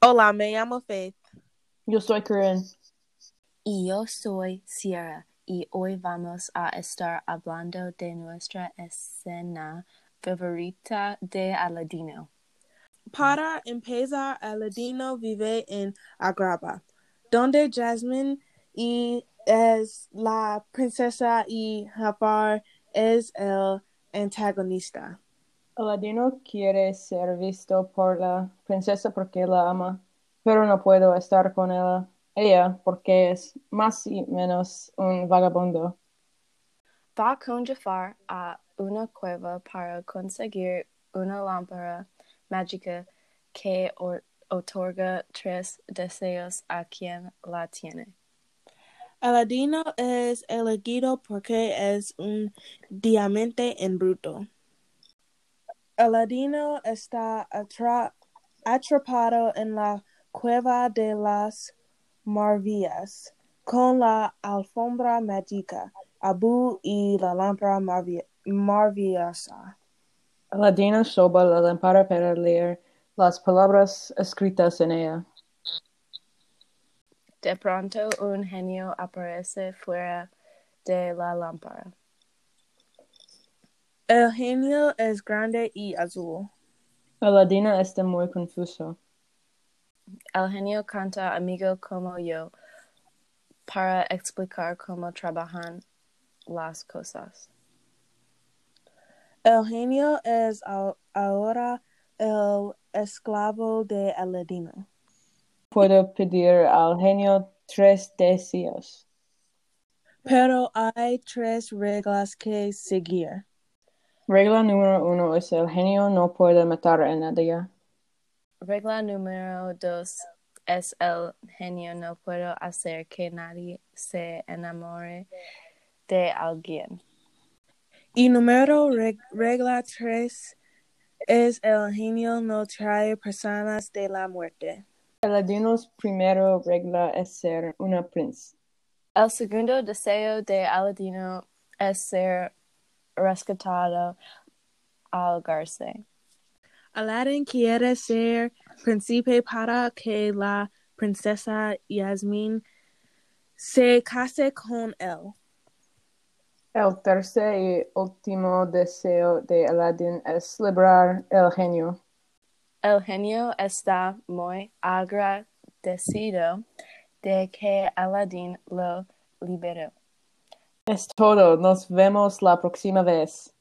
Hola, me llamo Faith. Yo soy Corinne. Y yo soy Sierra y hoy vamos a estar hablando de nuestra escena favorita de Aladino. Para empezar, Aladino vive en Agraba, donde Jasmine y es la princesa y Jafar es el antagonista. Aladino quiere ser visto por la princesa porque la ama, pero no puedo estar con ella, ella porque es más y menos un vagabundo. Va con Jafar a una cueva para conseguir una lámpara mágica que or- otorga tres deseos a quien la tiene. Aladino es elegido porque es un diamante en bruto. Aladino está atra- atrapado en la cueva de las maravillas con la alfombra mágica, Abu y la lámpara marvi- maravillosa. Aladino soba la lámpara para leer las palabras escritas en ella. De pronto un genio aparece fuera de la lámpara. El genio es grande y azul. Aladino está muy confuso. El genio canta Amigo como yo para explicar cómo trabajan las cosas. El genio es ahora el esclavo de Aladino. Puedo pedir al genio tres deseos. Pero hay tres reglas que seguir. Regla número uno es el genio no puede matar a nadie. Regla número dos es el genio no puedo hacer que nadie se enamore de alguien. Y número reg- regla tres es el genio no trae personas de la muerte. Aladino's primera regla es ser una prince. El segundo deseo de Aladino es ser rescatado al garce. Aladdin quiere ser príncipe para que la princesa Yasmin se case con él. El tercer y último deseo de Aladdin es liberar el genio. El genio está muy agradecido de que Aladín lo liberó. Es todo. Nos vemos la próxima vez.